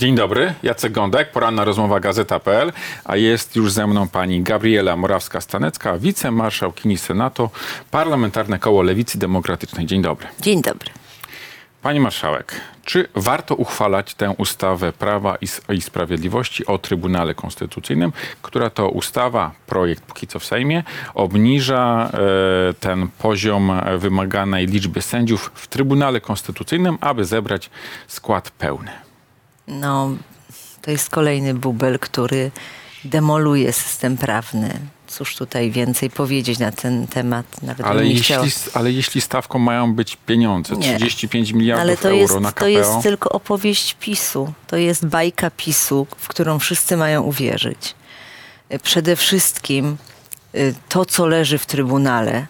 Dzień dobry, Jacek Gądek, poranna rozmowa Gazeta.pl, a jest już ze mną pani Gabriela Morawska-Stanecka, wicemarszałkini Senatu, Parlamentarne Koło Lewicy Demokratycznej. Dzień dobry. Dzień dobry. Pani marszałek, czy warto uchwalać tę ustawę Prawa i, Sprawiedliwości o Trybunale Konstytucyjnym, która to ustawa, projekt póki co w Sejmie, obniża e, ten poziom wymaganej liczby sędziów w Trybunale Konstytucyjnym, aby zebrać skład pełny? No, to jest kolejny bubel, który demoluje system prawny. Cóż tutaj więcej powiedzieć na ten temat? Nawet Ale jeśli, chciała. ale jeśli stawką mają być pieniądze, Nie. 35 miliardów Ale to euro jest, na KPO, to jest tylko opowieść PiSu. To jest bajka PiSu, w którą wszyscy mają uwierzyć. Y, Przede wszystkim y, to, co leży w Trybunale,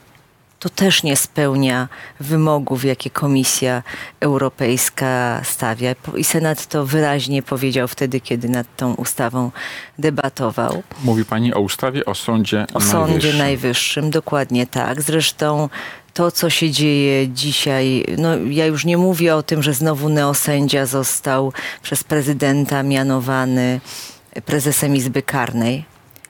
to też nie spełnia wymogów, jakie Komisja Europejska stawia. I Senat to wyraźnie powiedział wtedy, kiedy nad tą ustawą debatował. mówi pani o ustawie o Sądzie O Sądzie Najwyższym. Najwyższym, dokładnie tak. Zresztą to, co się dzieje dzisiaj, no ja już nie mówię o tym, że znowu neosędzia został przez prezydenta mianowany prezesem Izby Karnej,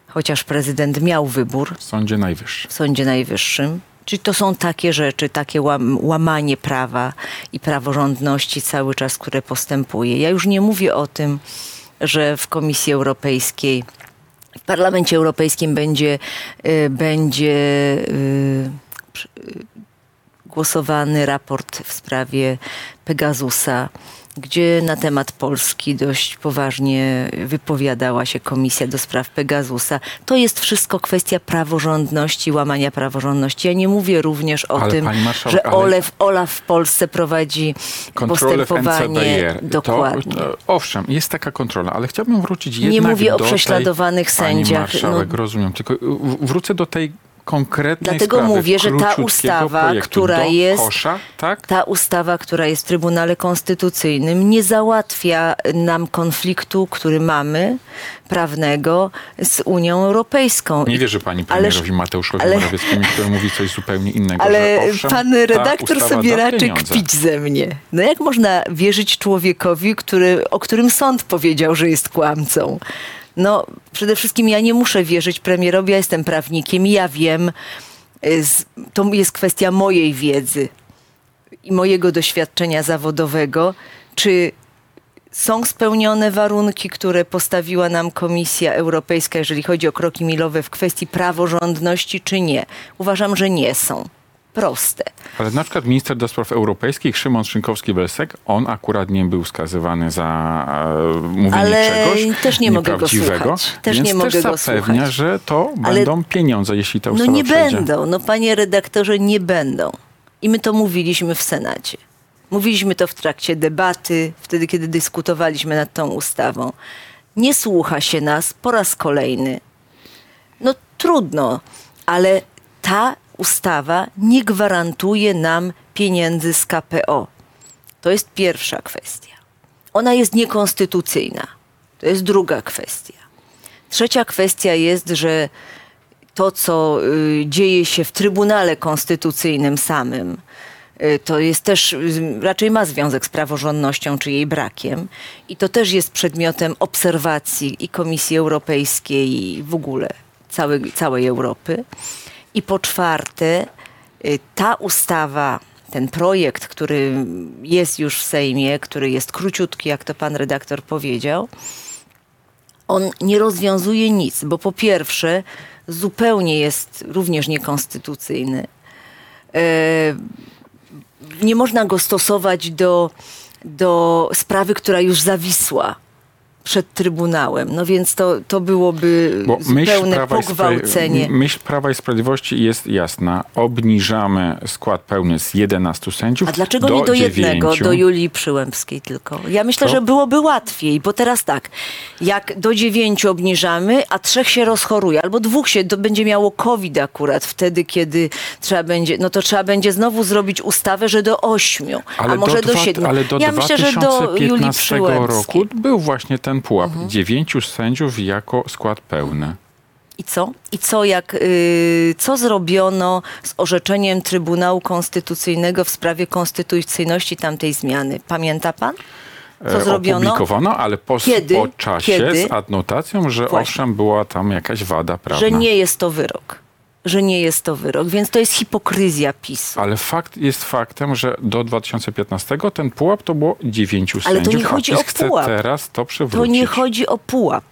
chociaż prezydent miał wybór W Sądzie Najwyższym. w Sądzie Najwyższym. Czyli to są takie rzeczy, takie łam, łamanie prawa i praworządności cały czas, które postępuje. Ja już nie mówię o tym, że w Komisji Europejskiej, w Parlamencie Europejskim będzie, y, będzie y, y, głosowany raport w sprawie Pegasusa, gdzie na temat Polski dość poważnie wypowiadała się Komisja do spraw Pegasusa. To jest wszystko kwestia praworządności, łamania praworządności. Ja nie mówię również o Ale tym, że Olaf, Olaf w Polsce prowadzi postępowanie. Dokładnie. To, owszem, jest taka kontrola, ale chciałbym wrócić jednak Nie mówię o do prześladowanych tej, sędziach, Pani marszałek, no. rozumiem, tylko wrócę do tej konkretnej Dlatego sprawy, mówię, że ta ustawa, projektu. która jest- Kosza, tak? Ta ustawa, która jest w Trybunale Konstytucyjnym, nie załatwia nam konfliktu, który mamy, prawnego, z Unią Europejską. Nie wierzy pani premierowi Mateuszowi ale- Morawieckiemu, który mówi coś zupełnie innego. Ale że owszem, pan redaktor sobie raczy pieniądze. kpić ze mnie. No jak można wierzyć człowiekowi, który, o którym sąd powiedział, że jest kłamcą? No, przede wszystkim ja nie muszę wierzyć premierowi, ja jestem prawnikiem, ja wiem, y, to jest kwestia mojej wiedzy i mojego doświadczenia zawodowego, czy są spełnione warunki, które postawiła nam Komisja Europejska, jeżeli chodzi o kroki milowe w kwestii praworządności, czy nie? Uważam, że nie są. Proste. Ale na przykład minister do spraw europejskich Szymon Szynkowski-Welsek, on akurat nie był skazywany za e, mówienie Ale czegoś też nie mogę go słuchać. Też więc nie mogę też zapewnia, słuchać. że to Ale- będą pieniądze, jeśli ta No ustawa nie przejdzie. będą. No panie redaktorze, nie będą. I my to mówiliśmy w Senacie. Mówiliśmy to w trakcie debaty, wtedy kiedy dyskutowaliśmy nad tą ustawą. Nie słucha się nas po raz kolejny. No trudno, ale ta ustawa nie gwarantuje nam pieniędzy z KPO. To jest pierwsza kwestia. Ona jest niekonstytucyjna. To jest druga kwestia. Trzecia kwestia jest, że to, co y, dzieje się w Trybunale Konstytucyjnym samym, y, to jest też, y, raczej ma związek z praworządnością czy jej brakiem. I to też jest przedmiotem obserwacji i Komisji Europejskiej, i w ogóle całej, całej Europy. I po czwarte, y, ta ustawa, ten projekt, który jest już w Sejmie, który jest króciutki, jak to pan redaktor powiedział, on nie rozwiązuje nic, bo po pierwsze zupełnie jest również niekonstytucyjny. E, nie można go stosować do, do sprawy, która już zawisła przed Trybunałem. No więc to, to byłoby Bo zupełne pogwałcenie. myśl Prawa i Sprawiedliwości jest jasna. Obniżamy skład pełny z 11 sędziów A dlaczego do nie do 9. jednego, do Julii Przyłębskiej tylko? Ja myślę, To- że byłoby łatwiej, bo teraz tak, jak do dziewięciu obniżamy, a trzech się rozchoruje, albo dwóch się to będzie miało COVID akurat wtedy, kiedy trzeba będzie, no to trzeba będzie znowu zrobić ustawę, że do ośmiu, Ale a może do, dwa- siedmiu. Ale do ja myślę, że do 2015 Julii Przyłębskiej. roku był właśnie ten pułap. Mhm. Dziewięciu sędziów jako skład pełny. I co? I co, jak, y, co zrobiono z orzeczeniem Trybunału Konstytucyjnego w sprawie konstytucyjności tamtej zmiany? Pamięta pan? e, Co zrobiono? opublikowano, ale po, Kiedy? po czasie Kiedy? z adnotacją, że Właśnie. owszem, była tam jakaś wada prawna. Że nie jest to wyrok. Że nie jest to wyrok. Więc to jest hipokryzja PiSu. Ale fakt jest faktem, że do 2015 ten pułap to było dziewięciu Ale to sędziów, nie chodzi o pułap. teraz to To przywrócić. nie chodzi o pułap.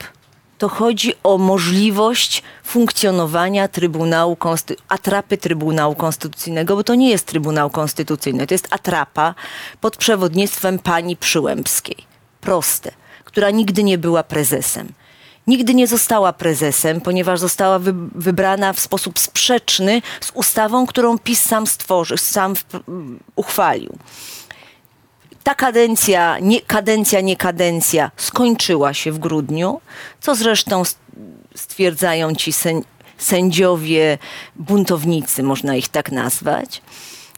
To chodzi o możliwość funkcjonowania Trybunału Konsty- atrapy Trybunału Konstytucyjnego, bo to nie jest Trybunał Konstytucyjny, to jest atrapa pod przewodnictwem pani Przyłębskiej. Proste, która nigdy nie była prezesem. Nigdy nie została prezesem, ponieważ została wy- wybrana w sposób sprzeczny z ustawą, którą PiS sam stworzył, sam wp- uchwalił ta kadencja, nie, kadencja, nie kadencja skończyła się w grudniu, co zresztą stwierdzają ci sęd- sędziowie buntownicy, można ich tak nazwać.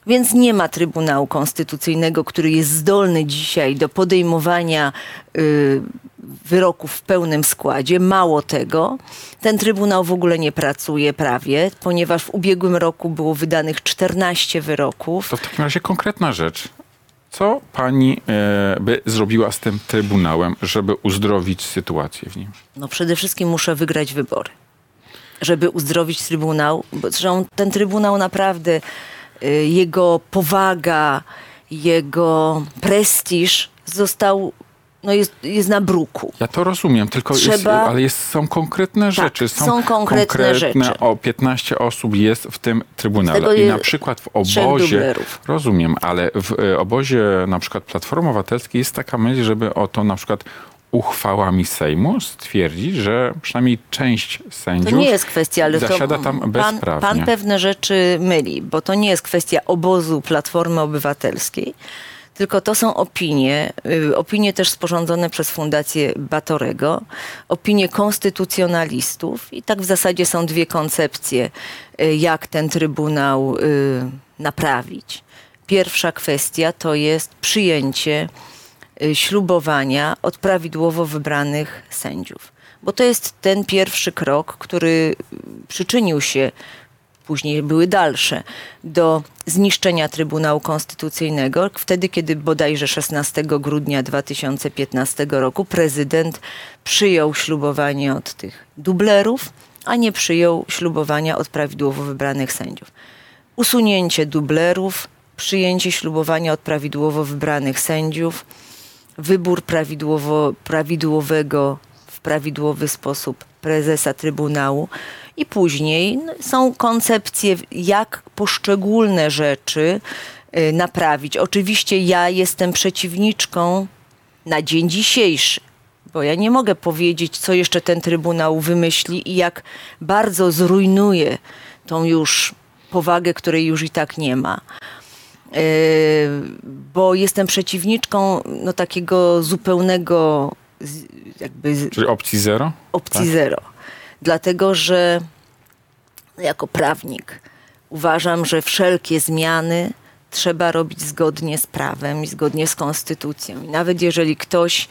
Więc nie ma Trybunału Konstytucyjnego, który jest zdolny dzisiaj do podejmowania y, wyroków w pełnym składzie. Mało tego, ten Trybunał w ogóle nie pracuje prawie, ponieważ w ubiegłym roku było wydanych 14 wyroków. To w takim razie konkretna rzecz. Co pani e, by zrobiła z tym Trybunałem, żeby uzdrowić sytuację w nim? No przede wszystkim muszę wygrać wybory, żeby uzdrowić Trybunał, bo zresztą ten Trybunał naprawdę, y, jego powaga, jego prestiż został, no jest, jest na bruku. Ja to rozumiem, tylko jest, Trzeba- ale jest, są konkretne rzeczy. są konkretne rzeczy. O 15 osób jest w tym Trybunale. I na przykład w obozie, rozumiem, ale w e, obozie na przykład Platformy Obywatelskiej jest taka myśl, żeby o to na przykład uchwałami Sejmu stwierdzić, że przynajmniej część sędziów To nie jest kwestia, ale to zasiada tam pan, bezprawnie. pan pewne rzeczy myli, bo to nie jest kwestia obozu Platformy Obywatelskiej, tylko to są opinie, y, opinie też sporządzone przez Fundację Batorego, opinie konstytucjonalistów i tak w zasadzie są dwie koncepcje, y, jak ten Trybunał y, naprawić. Pierwsza kwestia to jest przyjęcie ślubowania od prawidłowo wybranych sędziów. Bo to jest ten pierwszy krok, który przyczynił się, później były dalsze, do zniszczenia Trybunału Konstytucyjnego. Wtedy, kiedy bodajże 16 grudnia 2015 roku prezydent przyjął ślubowanie od tych dublerów, a nie przyjął ślubowania od prawidłowo wybranych sędziów usunięcie dublerów, przyjęcie ślubowania od prawidłowo wybranych sędziów, wybór prawidłowo, prawidłowego w prawidłowy sposób prezesa Trybunału i później no, są koncepcje, jak poszczególne rzeczy y, naprawić. Oczywiście ja jestem przeciwniczką na dzień dzisiejszy, bo ja nie mogę powiedzieć, co jeszcze ten Trybunał wymyśli i jak bardzo zrujnuje tą już powagę, której już i tak nie ma. Yy, bo jestem przeciwniczką no, takiego zupełnego jakby Czyli opcji zero? opcji Tak. zero. Dlatego, że jako prawnik uważam, że wszelkie zmiany trzeba robić zgodnie z prawem i zgodnie z konstytucją. I nawet jeżeli ktoś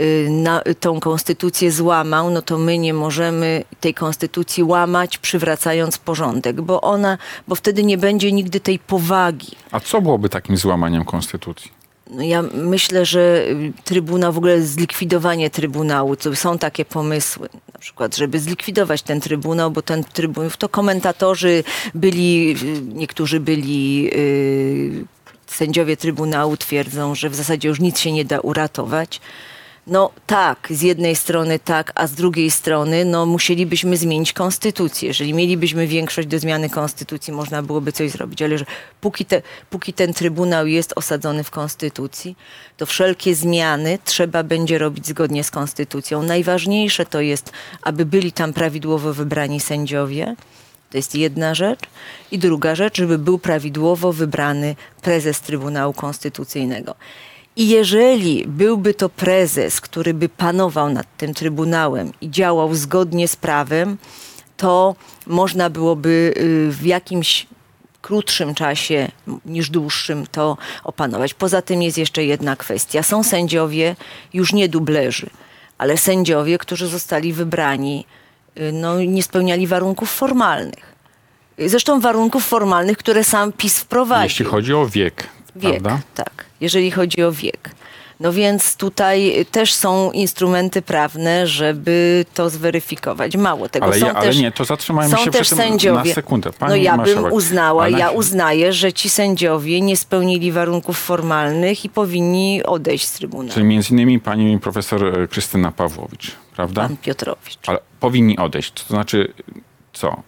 y, na, tą konstytucję złamał, no to my nie możemy tej konstytucji łamać, przywracając porządek, bo ona, bo wtedy nie będzie nigdy tej powagi. A co byłoby takim złamaniem konstytucji? No ja myślę, że y, Trybunał, w ogóle zlikwidowanie Trybunału, to są takie pomysły, przykład, żeby zlikwidować ten Trybunał, bo ten Trybunał, to komentatorzy byli, y, niektórzy byli, y, sędziowie Trybunału twierdzą, że w zasadzie już nic się nie da uratować. No tak, z jednej strony tak, a z drugiej strony no, musielibyśmy zmienić konstytucję. Jeżeli mielibyśmy większość do zmiany konstytucji, można byłoby coś zrobić, ale że póki, te, póki ten trybunał jest osadzony w konstytucji, to wszelkie zmiany trzeba będzie robić zgodnie z konstytucją. Najważniejsze to jest, aby byli tam prawidłowo wybrani sędziowie. To jest jedna rzecz. I druga rzecz, żeby był prawidłowo wybrany prezes Trybunału Konstytucyjnego. I jeżeli byłby to prezes, który by panował nad tym Trybunałem i działał zgodnie z prawem, to można byłoby y, w jakimś krótszym czasie niż dłuższym to opanować. Poza tym jest jeszcze jedna kwestia. Są sędziowie, już nie dublerzy, ale sędziowie, którzy zostali wybrani, y, no, nie spełniali warunków formalnych. Zresztą warunków formalnych, które sam PiS wprowadził. Jeśli chodzi o wiek, Wiek, prawda? tak. Jeżeli chodzi o wiek. No więc tutaj też są instrumenty prawne, żeby to zweryfikować. Mało tego. Ale, są ja, ale też, nie, to zatrzymajmy są się też sędziowie. na sekundę. no Pani ja marszałek, bym uznała, ale ja na- uznaję, że ci sędziowie nie spełnili warunków formalnych i powinni odejść z Trybunału. Czyli między innymi pani profesor e, Krystyna Pawłowicz, prawda? Pan Piotrowicz. Ale powinni odejść. To znaczy, co?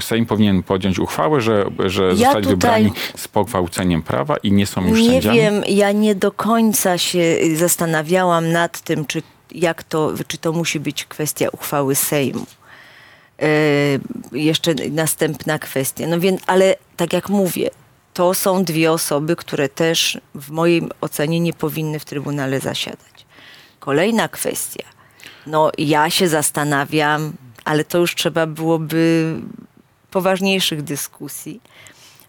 Sejm powinien podjąć uchwałę, że, że zostali tutaj- wybrani z pogwałceniem prawa i nie są już Nie sędziami? wiem, ja nie do końca się zastanawiałam nad tym, czy, jak to, czy to musi być kwestia uchwały Sejmu. E, jeszcze następna kwestia. No więc, ale tak jak mówię, to są dwie osoby, które też w mojej ocenie nie powinny w Trybunale zasiadać. Kolejna kwestia. No ja się zastanawiam, ale to już trzeba byłoby poważniejszych dyskusji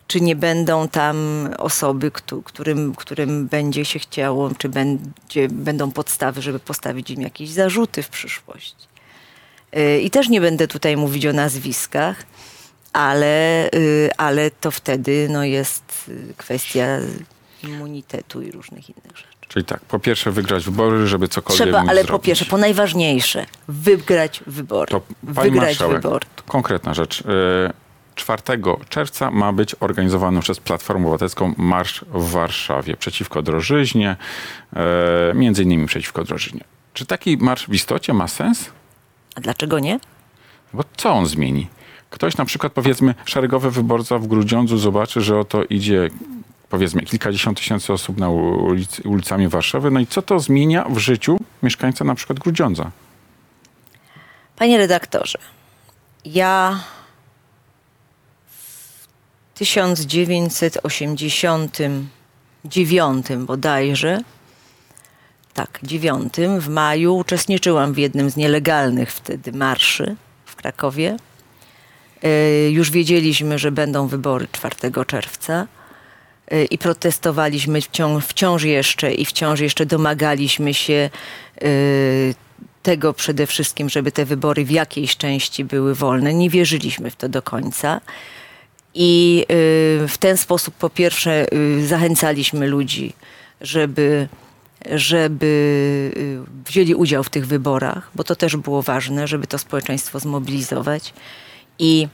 czy nie będą tam osoby, któ- którym, którym będzie się chciało, czy będzie, będą podstawy, żeby postawić im jakieś zarzuty w przyszłości. Y, I też nie będę tutaj mówić o nazwiskach, ale, y, ale to wtedy no, jest y, kwestia immunitetu i różnych innych rzeczy. Czyli tak, po pierwsze wygrać wybory, żeby cokolwiek Trzeba, ale po zrobić. pierwsze, po najważniejsze, wygrać wybory. To pani wygrać wybory. konkretna rzecz. E, 4 czerwca ma być organizowany przez Platformę Obywatelską marsz w Warszawie przeciwko drożyźnie, e, między innymi przeciwko drożyźnie. Czy taki marsz w istocie ma sens? A dlaczego nie? Bo co on zmieni? Ktoś na przykład, powiedzmy, szeregowy wyborca w Grudziądzu zobaczy, że oto idzie, powiedzmy, kilkadziesiąt tysięcy osób na ulic, ulicami Warszawy. No i co to zmienia w życiu mieszkańca na przykład Grudziądza? Panie redaktorze, ja w 1989 bodajże, tak, 9 w maju uczestniczyłam w jednym z nielegalnych wtedy marszy w Krakowie. E, Już wiedzieliśmy, że będą wybory 4 czerwca i protestowaliśmy wciąż, wciąż jeszcze i wciąż jeszcze domagaliśmy się e, tego przede wszystkim, żeby te wybory w jakiejś części były wolne. Nie wierzyliśmy w to do końca. I y, w ten sposób po pierwsze y, zachęcaliśmy ludzi, żeby, żeby y, wzięli udział w tych wyborach, bo to też było ważne, żeby to społeczeństwo zmobilizować. I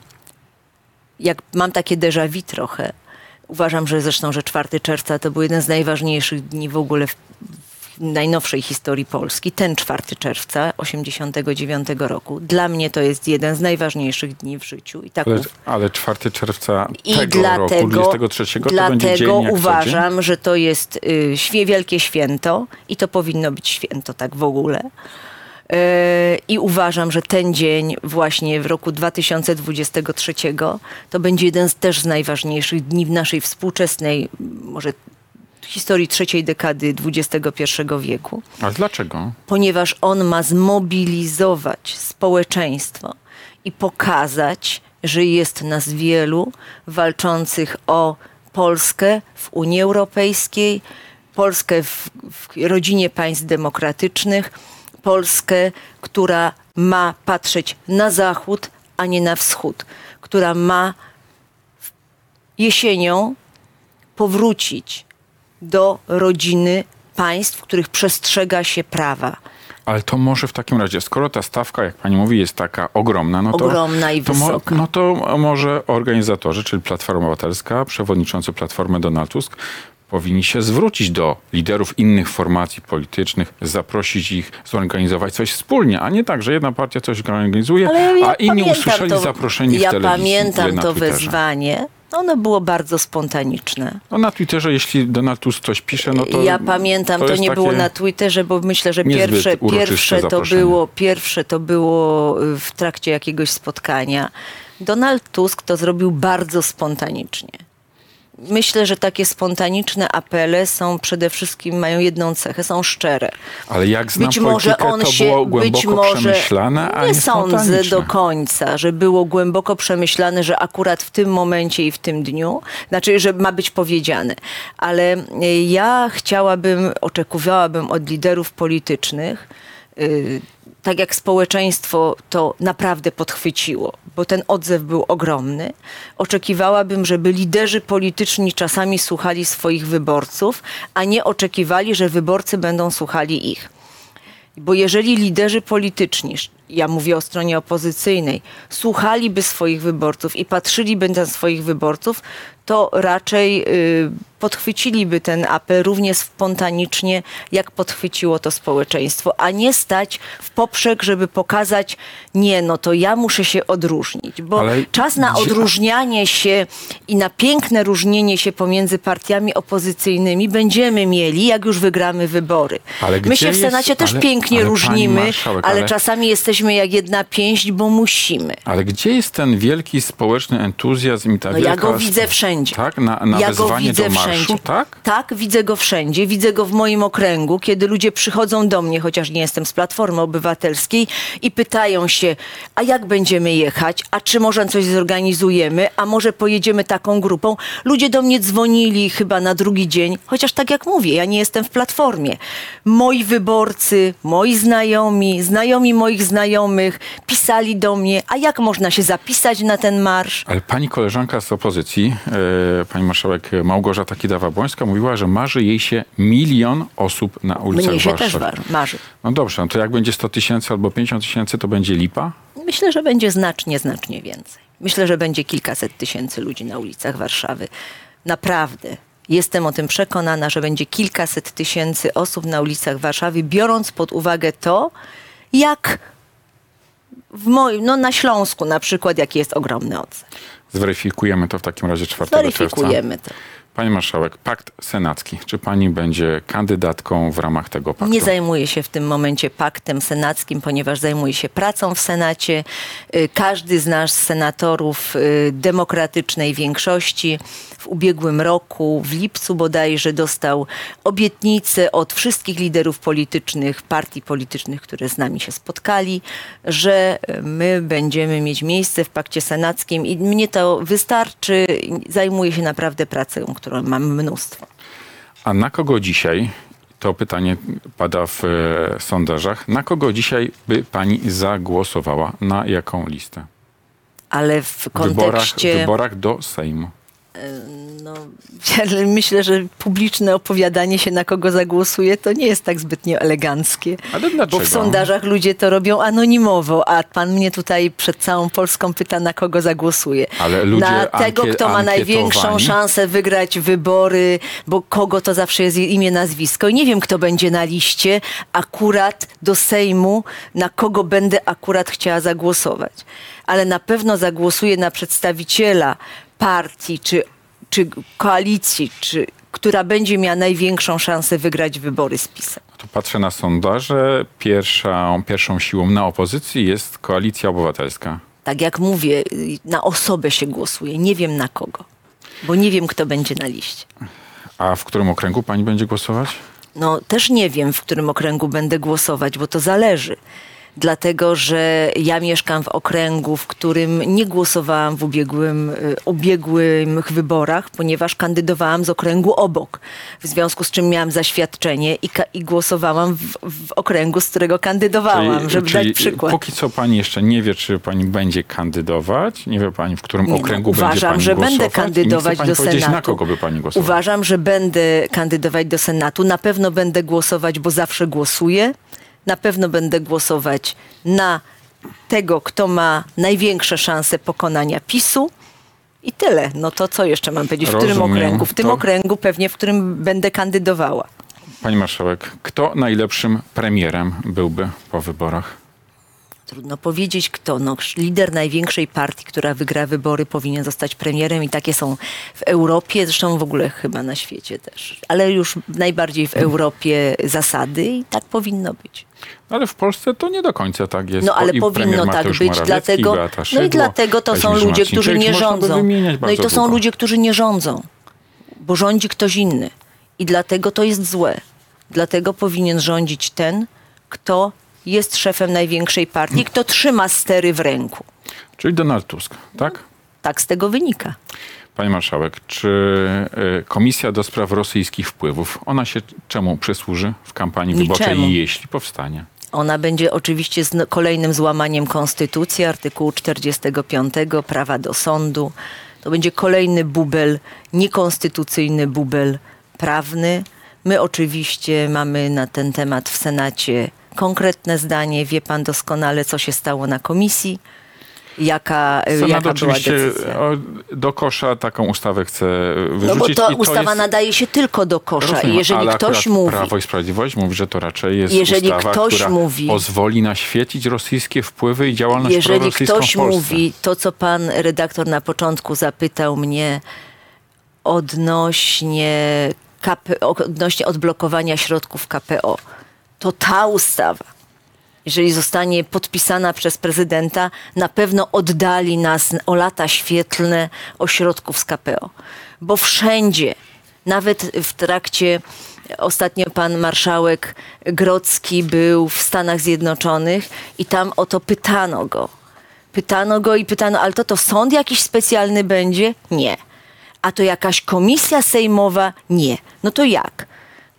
jak mam takie déjà vu trochę, uważam, że zresztą, że 4 czerwca to był jeden z najważniejszych dni w ogóle w, najnowszej historii Polski. Ten 4 czerwca 89 roku. Dla mnie to jest jeden z najważniejszych dni w życiu. I tak Ale, ale 4 czerwca i tego roku, dlatego, 23, to będzie dzień dlatego uważam, że to jest y, wielkie święto i to powinno być święto tak w ogóle. Y, I uważam, że ten dzień właśnie w roku 2023 to będzie jeden z też z najważniejszych dni w naszej współczesnej, może historii trzeciej dekady XXI wieku A dlaczego? ponieważ on ma zmobilizować społeczeństwo i pokazać, że jest nas wielu walczących o Polskę w Unii Europejskiej, Polskę w, w rodzinie państw demokratycznych, Polskę, która ma patrzeć na zachód, a nie na wschód, która ma jesienią powrócić do rodziny państw, w których przestrzega się prawa. Ale to może w takim razie, skoro ta stawka, jak pani mówi, jest taka ogromna, no to... Ogromna i to mo- wysoka. no to może organizatorzy, czyli Platforma Obywatelska, przewodniczący Platformy Donald Tusk, powinni się zwrócić do liderów innych formacji politycznych, zaprosić ich, zorganizować coś wspólnie, a nie tak, że jedna partia coś organizuje, ja a inni pamiętam usłyszeli to- zaproszenie Ja w telewizji. pamiętam na to Twitterze. wezwanie. Ono było bardzo spontaniczne. No na Twitterze, jeśli Donald Tusk coś pisze, no to ja pamiętam, to, jest nie było na Twitterze, bo myślę, że pierwsze, pierwsze, to było, pierwsze to było y, w trakcie jakiegoś spotkania. Donald Tusk to zrobił bardzo spontanicznie. Myślę, że takie spontaniczne apele są przede wszystkim, mają jedną cechę, są szczere. Ale jak znam Być może politykę, on to się było być głęboko może przemyślane, a nie nie sądzę do końca, że było głęboko przemyślane, że akurat w tym momencie i w tym dniu, znaczy, że ma być powiedziane. Ale y, ja chciałabym, oczekiwałabym od liderów politycznych y, tak jak społeczeństwo to naprawdę podchwyciło, bo ten odzew był ogromny, oczekiwałabym, żeby liderzy polityczni czasami słuchali swoich wyborców, a nie oczekiwali, że wyborcy będą słuchali ich. Bo jeżeli liderzy polityczni, ja mówię o stronie opozycyjnej, słuchaliby swoich wyborców i patrzyliby na swoich wyborców, to raczej y, podchwyciliby ten apel równie spontanicznie, jak podchwyciło to społeczeństwo, a nie stać w poprzek, żeby pokazać, nie, no to ja muszę się odróżnić. Bo Ale czas na odróżnianie się i na piękne różnienie się pomiędzy partiami opozycyjnymi będziemy mieli, jak już wygramy wybory. Ale My się w jest- Senacie też ale- pięknie ale różnimy, marszałek, ale ale- czasami jesteśmy jak jedna pięść, bo musimy. Ale gdzie jest ten wielki społeczny entuzjazm i ta No wielka... ja go widzę wszędzie. Tak? Na, na ja go widzę do marszu, wszędzie. tak? Tak, widzę go wszędzie. Widzę go w moim okręgu, kiedy ludzie przychodzą do mnie, chociaż nie jestem z Platformy Obywatelskiej i pytają się, a jak będziemy jechać, a czy może coś zorganizujemy, a może pojedziemy taką grupą. Ludzie do mnie dzwonili chyba na drugi dzień, chociaż tak jak mówię, ja nie jestem w Platformie. Moi wyborcy, moi znajomi, znajomi moich znajomych pisali do mnie, a jak można się zapisać na ten marsz? Ale pani koleżanka z opozycji, e, pani marszałek Małgorzata Kidawa-Błońska mówiła, że marzy jej się milion osób na ulicach Mnie się Warszawy. też marzy. No dobrze, no to jak będzie 100 tysięcy albo 50 tysięcy, to będzie lipa? Myślę, że będzie znacznie, znacznie więcej. Myślę, że będzie kilkaset tysięcy ludzi na ulicach Warszawy. Naprawdę. Jestem o tym przekonana, że będzie kilkaset tysięcy osób na ulicach Warszawy, biorąc pod uwagę to, jak w moim, no na Śląsku na przykład, jaki jest ogromny odzew. Zweryfikujemy to w takim razie 4 czerwca. Weryfikujemy to. Pani marszałek, pakt senacki. Czy pani będzie kandydatką w ramach tego paktu? Nie zajmuję się w tym momencie paktem senackim, ponieważ zajmuję się pracą w Senacie. Y, Każdy z nas senatorów y, demokratycznej większości w ubiegłym roku, w lipcu bodajże, dostał obietnicę od wszystkich liderów politycznych, partii politycznych, które z nami się spotkali, że y, my będziemy mieć miejsce w pakcie senackim i mnie to wystarczy. Zajmuję się naprawdę pracą, którą mam mnóstwo. A na kogo dzisiaj, to pytanie pada w e, sondażach, na kogo dzisiaj by pani zagłosowała? Na jaką listę? Ale w W wyborach, w kontekście... wyborach do Sejmu. No, myślę, że publiczne opowiadanie się, na kogo zagłosuje, to nie jest tak zbytnio eleganckie. Ale dlaczego? Bo w sondażach ludzie to robią anonimowo, a pan mnie tutaj przed całą Polską pyta, na kogo zagłosuje. Ale ludzie na tego, kto ma największą szansę wygrać wybory, bo kogo to zawsze jest imię, nazwisko. I nie wiem, kto będzie na liście akurat do Sejmu, na kogo będę akurat chciała zagłosować. Ale na pewno zagłosuję na przedstawiciela partii, czy, czy koalicji, czy, która będzie miała największą szansę wygrać wybory z PiSem. Tu patrzę na sondaże. Pierwszą, pierwszą siłą na opozycji jest Koalicja Obywatelska. Tak jak mówię, na osobę się głosuje, nie wiem na kogo, bo nie wiem, kto będzie na liście. A w którym okręgu pani będzie głosować? No też nie wiem, w którym okręgu będę głosować, bo to zależy. Dlatego, że ja mieszkam w okręgu, w którym nie głosowałam w ubiegłym, y, ubiegłych wyborach, ponieważ kandydowałam z okręgu obok. W związku z czym miałam zaświadczenie i, i głosowałam w, w okręgu, z którego kandydowałam, żeby dać przykład. Póki co pani jeszcze nie wie, czy pani będzie kandydować. Nie wie pani, w którym Nie, no, okręgu będzie uważam, pani że głosować. będę kandydować do Senatu. na kogo by pani głosowała. Uważam, że będę kandydować do Senatu. Na pewno będę głosować, bo zawsze głosuję. Na pewno będę głosować na tego, kto ma największe szanse pokonania PiSu. I tyle. No to co jeszcze mam powiedzieć? W którym Rozumiem. okręgu? W tym To- okręgu pewnie, w którym będę kandydowała. Pani marszałek, kto najlepszym premierem byłby po wyborach? Trudno powiedzieć kto. No, lider największej partii, która wygra wybory, powinien zostać premierem i takie są w Europie, zresztą w ogóle chyba na świecie też. Ale już najbardziej w Europie zasady i tak powinno być. No Ale w Polsce to nie do końca tak jest. No ale I powinno tak być, dlatego, Beata no Szydło, i dlatego to są ludzie, którzy nie rządzą. No i to są długo. ludzie, którzy nie rządzą, bo rządzi ktoś inny. I dlatego to jest złe. Dlatego powinien rządzić ten, kto jest szefem największej partii, kto trzyma stery w ręku. Czyli Donald Tusk, tak? Tak z tego wynika. Pani marszałek, czy y, Komisja do Spraw Rosyjskich Wpływów, ona się czemu przysłuży w kampanii wyborczej, Niczemu. jeśli powstanie? Ona będzie oczywiście z kolejnym złamaniem konstytucji, artykułu 45, prawa do sądu. To będzie kolejny bubel, niekonstytucyjny bubel prawny. My oczywiście mamy na ten temat w Senacie konkretne zdanie. Wie pan doskonale, co się stało na komisji. Jaka, Senat jaka była oczywiście decyzja. o, do kosza taką ustawę chce No wyrzucić. bo to i ustawa jest, nadaje się tylko do kosza. Rozumiem, I jeżeli ktoś mówi, Prawo i Sprawiedliwość mówi, że to raczej jest Jeżeli ustawa, ktoś która mówi- pozwoli naświecić rosyjskie wpływy i działalność jeżeli ktoś mówi to, co pan redaktor na początku zapytał mnie odnośnie, KP, odnośnie odblokowania środków KPO, to ta ustawa, jeżeli zostanie podpisana przez prezydenta, na pewno oddali nas o lata świetlne ośrodków z KPO. Bo wszędzie, nawet w trakcie, ostatnio pan marszałek Grocki był w Stanach Zjednoczonych i tam o to pytano go. Pytano go i pytano, ale to to sąd jakiś specjalny będzie? Nie. A to jakaś komisja sejmowa? Nie. No to jak?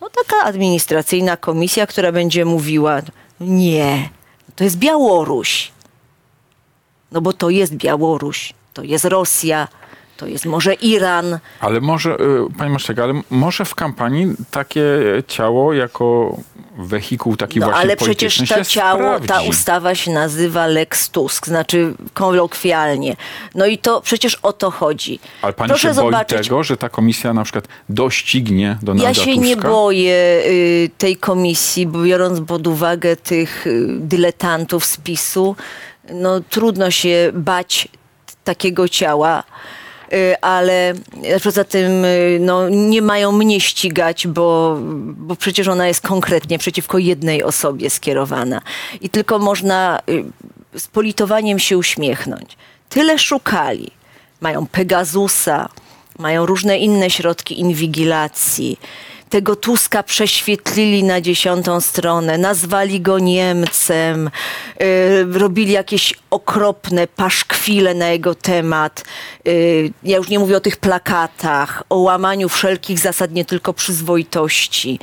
No taka administracyjna komisja, która będzie mówiła, nie, to jest Białoruś. No bo to jest Białoruś, to jest Rosja, to jest może Iran. Ale może, y, panie Marszałek, ale może w kampanii takie ciało jako wehikuł taki No właśnie ale przecież to ciało, sprawdzi. ta ustawa się nazywa Lex Tusk, znaczy kolokwialnie. No i to przecież o to chodzi. Ale pani Proszę się boi zobaczyć, tego, że ta komisja na przykład doścignie Donalda Ja się Tuska? nie boję y, tej komisji, biorąc pod uwagę tych y, dyletantów z PiSu, no trudno się bać takiego ciała. Y, Ale poza tym y, no, nie mają mnie ścigać, bo, bo przecież ona jest konkretnie przeciwko jednej osobie skierowana. I tylko można y, z politowaniem się uśmiechnąć. Tyle szukali. Mają Pegasusa, mają różne inne środki inwigilacji. Tego Tuska prześwietlili na dziesiątą stronę, nazwali go Niemcem, y, robili jakieś okropne paszkwile na jego temat. Y, ja już nie mówię o tych plakatach, o łamaniu wszelkich zasad nie tylko przyzwoitości,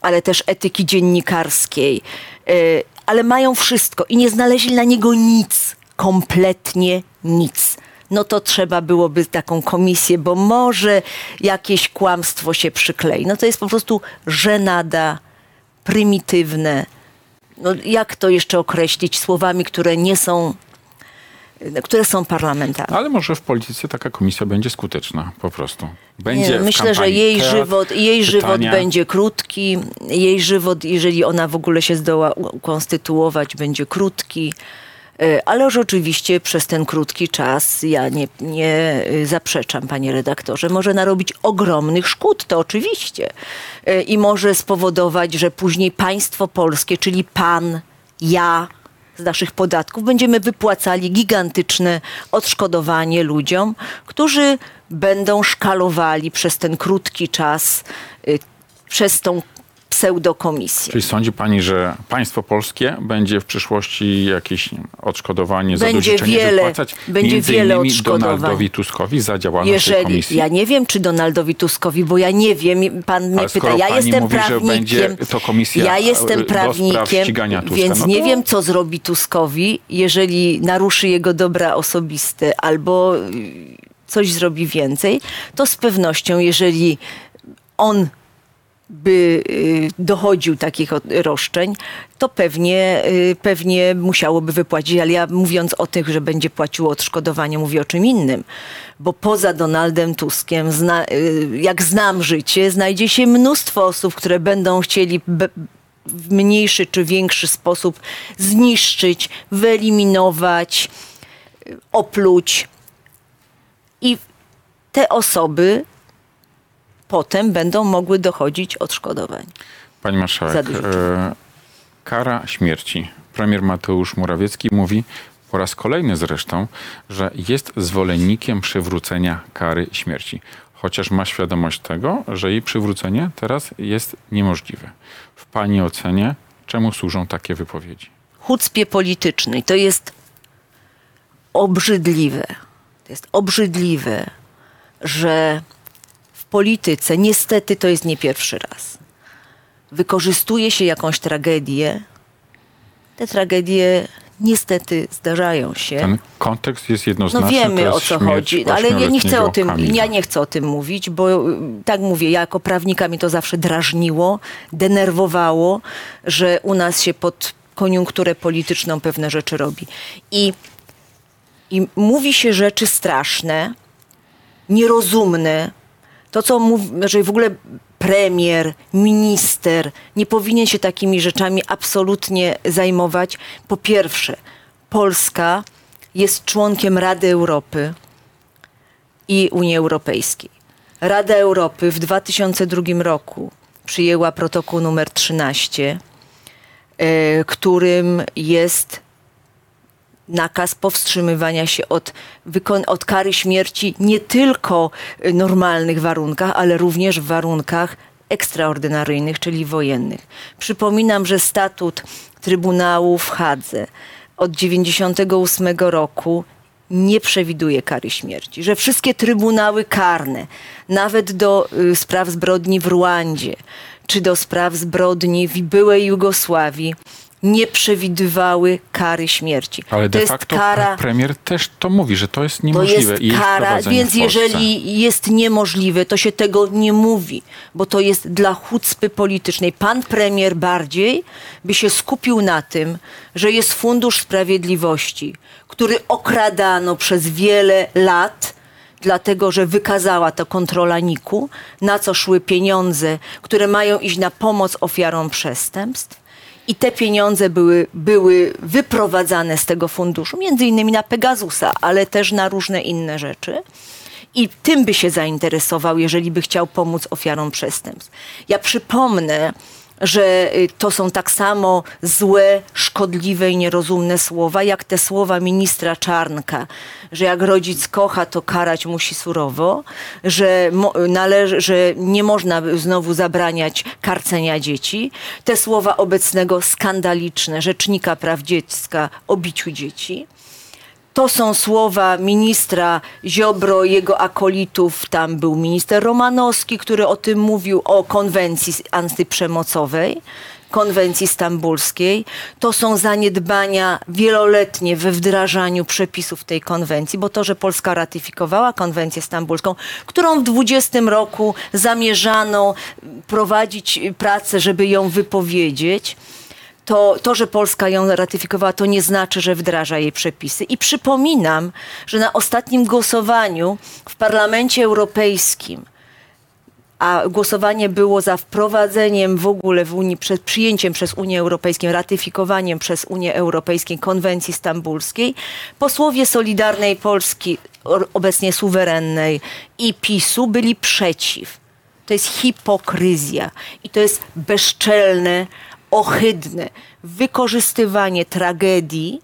ale też etyki dziennikarskiej. Y, ale mają wszystko i nie znaleźli na niego nic, kompletnie nic no to trzeba byłoby taką komisję, bo może jakieś kłamstwo się przyklei. No to jest po prostu żenada, prymitywne. No jak to jeszcze określić słowami, które nie są, które są parlamentarne? Ale może w polityce taka komisja będzie skuteczna po prostu. Będzie Nie, myślę, że jej teatr, żywot, jej żywot będzie krótki. Jej żywot, jeżeli ona w ogóle się zdoła ukonstytuować, będzie krótki. E, Ale oczywiście przez ten krótki czas, ja nie, nie y, zaprzeczam, panie redaktorze, może narobić ogromnych szkód, to oczywiście. E, I może spowodować, że później państwo polskie, czyli pan, ja, z naszych podatków będziemy wypłacali gigantyczne odszkodowanie ludziom, którzy będą szkalowali przez ten krótki czas, y, przez tą pseudokomisję. Czyli sądzi pani, że państwo polskie będzie w przyszłości jakieś nie wiem, odszkodowanie, Będzie zadośćuczynienie wiele- wypłacać będzie między wiele innymi odszkodowań. Donaldowi Tuskowi za działalność tej Jeżeli, komisji? ja nie wiem, czy Donaldowi Tuskowi, bo ja nie wiem, pan mnie Ale pyta, ja pani jestem mówi, że prawnikiem, będzie to komisja, ja e, jestem prawnikiem, Tuska, więc no nie to- wiem, co zrobi Tuskowi, jeżeli naruszy jego dobra osobiste albo y, coś zrobi więcej, to z pewnością, jeżeli on by y, dochodził takich roszczeń, to pewnie, y, pewnie musiałoby wypłacić. Ale ja mówiąc o tych, że będzie płaciło odszkodowanie, mówię o czym innym. Bo poza Donaldem Tuskiem, zna, y, jak znam życie, znajdzie się mnóstwo osób, które będą chcieli w mniejszy czy większy sposób zniszczyć, wyeliminować, opluć. I te osoby potem będą mogły dochodzić odszkodowań. Pani marszałek, e, kara śmierci. Premier Mateusz Morawiecki mówi po raz kolejny zresztą, że jest zwolennikiem przywrócenia kary śmierci. Chociaż ma świadomość tego, że jej przywrócenie teraz jest niemożliwe. W pani ocenie, czemu służą takie wypowiedzi? chucpie politycznej. To jest obrzydliwe. To jest obrzydliwe, że polityce, niestety to jest nie pierwszy raz, wykorzystuje się jakąś tragedię Te tragedie niestety zdarzają się. Ten kontekst jest No jednoznaczny. wiemy to o co chodzi, ale ja nie chcę o tym, Kamila. ja nie chcę o tym mówić, bo y, tak mówię, ja jako prawnika mnie to zawsze drażniło, denerwowało, że u nas się pod koniunkturę polityczną pewne rzeczy robi. I, i mówi się rzeczy straszne, nierozumne. To, co mówi, że w ogóle premier, minister nie powinien się takimi rzeczami absolutnie zajmować. Po pierwsze, Polska jest członkiem Rady Europy i Unii Europejskiej. Rada Europy w 2002 roku przyjęła protokół numer 13, e, którym jest nakaz powstrzymywania się od, od kary śmierci nie tylko w normalnych warunkach, ale również w warunkach ekstraordynaryjnych, czyli wojennych. Przypominam, że statut Trybunału w Hadze od 98 roku nie przewiduje kary śmierci, że wszystkie trybunały karne, nawet do y, spraw zbrodni w Ruandzie, czy do spraw zbrodni w byłej Jugosławii, nie przewidywały kary śmierci. Ale to de jest facto kara, premier też to mówi, że to jest to niemożliwe. jest i jej kara, więc jeżeli jest niemożliwe, to się tego nie mówi, bo to jest dla chucpy politycznej. Pan premier bardziej by się skupił na tym, że jest Fundusz Sprawiedliwości, który okradano przez wiele lat, dlatego że wykazała to kontrola NIK-u, na co szły pieniądze, które mają iść na pomoc ofiarom przestępstw. I te pieniądze były, były wyprowadzane z tego funduszu, między innymi na Pegasusa, ale też na różne inne rzeczy. I tym by się zainteresował, jeżeli by chciał pomóc ofiarom przestępstw. Ja przypomnę, że y, to są tak samo złe, szkodliwe i nierozumne słowa, jak te słowa ministra Czarnka, że jak rodzic kocha, to karać musi surowo, że, że nie można znowu zabraniać karcenia dzieci. Te słowa obecnego skandaliczne rzecznika praw dziecka o biciu dzieci. To są słowa ministra Ziobro, jego akolitów. Tam był minister Romanowski, który o tym mówił, o konwencji antyprzemocowej, konwencji stambulskiej. To są zaniedbania wieloletnie we wdrażaniu przepisów tej konwencji, bo to, że Polska ratyfikowała konwencję stambulską, którą w 20 roku zamierzano prowadzić pracę, żeby ją wypowiedzieć, to, to, że Polska ją ratyfikowała, to nie znaczy, że wdraża jej przepisy. I przypominam, że na ostatnim głosowaniu w Parlamencie Europejskim, a głosowanie było za wprowadzeniem w ogóle w Unii, przed przyjęciem przez Unię Europejską, ratyfikowaniem przez Unię Europejską konwencji stambulskiej, posłowie Solidarnej Polski, obecnie suwerennej, i PiSu byli przeciw. To jest hipokryzja i to jest bezczelne, ohydne wykorzystywanie tragedii.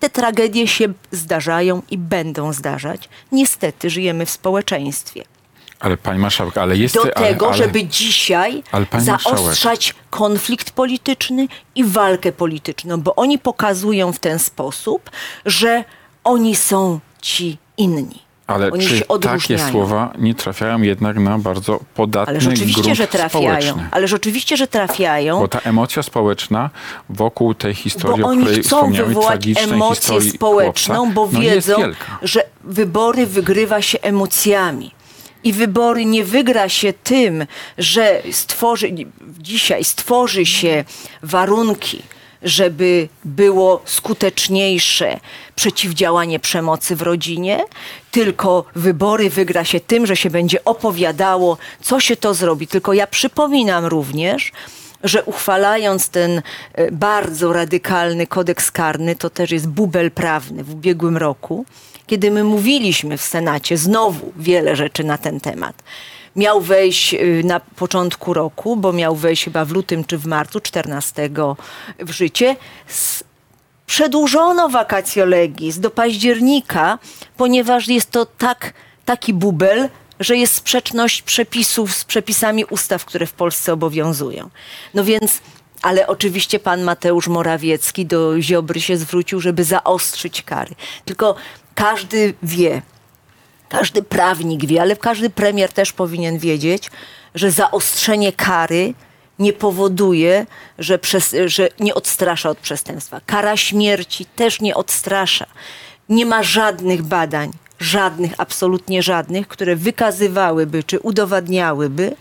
Te tragedie się zdarzają i będą zdarzać. Niestety żyjemy w społeczeństwie. Ale pani marszałek, ale jest... Do ale, tego, ale, żeby dzisiaj ale zaostrzać konflikt polityczny i walkę polityczną, bo oni pokazują w ten sposób, że oni są ci inni. Ale oni czy takie słowa nie trafiają jednak na bardzo podatny Ale rzeczywiście, grunt że trafiają. społeczny? Rzeczywiście, że trafiają. Bo ta emocja społeczna wokół tej historii, bo o której chcą wywołać emocję społeczną, chłopca, bo no wiedzą, że wybory wygrywa się emocjami. I wybory nie wygra się tym, że stworzy, dzisiaj stworzy się warunki, żeby było skuteczniejsze przeciwdziałanie przemocy w rodzinie, tylko wybory wygra się tym, że się będzie opowiadało, co się to zrobi. Tylko ja przypominam również, że uchwalając ten e, bardzo radykalny kodeks karny, to też jest bubel prawny w ubiegłym roku, kiedy my mówiliśmy w Senacie znowu wiele rzeczy na ten temat. Miał wejść y, na początku roku, bo miał wejść chyba w lutym czy w marcu 14 w życie. Przedłużono vacatio legis do października, ponieważ jest to tak, taki bubel, że jest sprzeczność przepisów z przepisami ustaw, które w Polsce obowiązują. No więc, ale oczywiście pan Mateusz Morawiecki do Ziobry się zwrócił, żeby zaostrzyć kary. Tylko każdy wie, każdy prawnik wie, ale każdy premier też powinien wiedzieć, że zaostrzenie kary nie powoduje, że, przez, że nie odstrasza od przestępstwa. Kara śmierci też nie odstrasza. Nie ma żadnych badań, żadnych, absolutnie żadnych, które wykazywałyby czy udowadniałyby,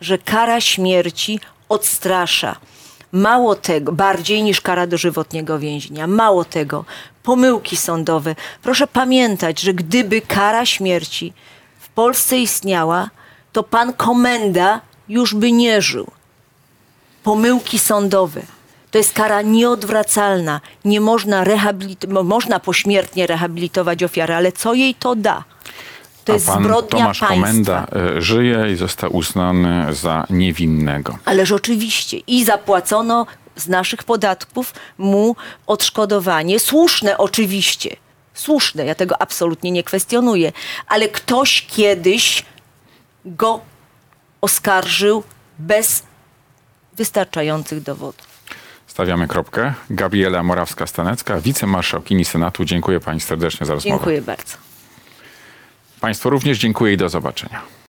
że kara śmierci odstrasza. Mało tego, bardziej niż kara dożywotniego więzienia. Mało tego, pomyłki sądowe. Proszę pamiętać, że gdyby kara śmierci w Polsce istniała, to pan komenda już by nie żył. Pomyłki sądowe. To jest kara nieodwracalna. Nie można rehabilitować, można pośmiertnie rehabilitować ofiarę, ale co jej to da? To jest pan zbrodnia Tomasz państwa. Komenda e, żyje i został uznany za niewinnego. Ależ oczywiście. I zapłacono z naszych podatków mu odszkodowanie. Słuszne oczywiście. Słuszne, ja tego absolutnie nie kwestionuję. Ale ktoś kiedyś go oskarżył bez wystarczających dowodów. Stawiamy kropkę. Gabriela Morawska-Stanecka, wicemarszałkini Senatu. Dziękuję pani serdecznie za rozmowę. Dziękuję bardzo. Państwu również dziękuję i do zobaczenia.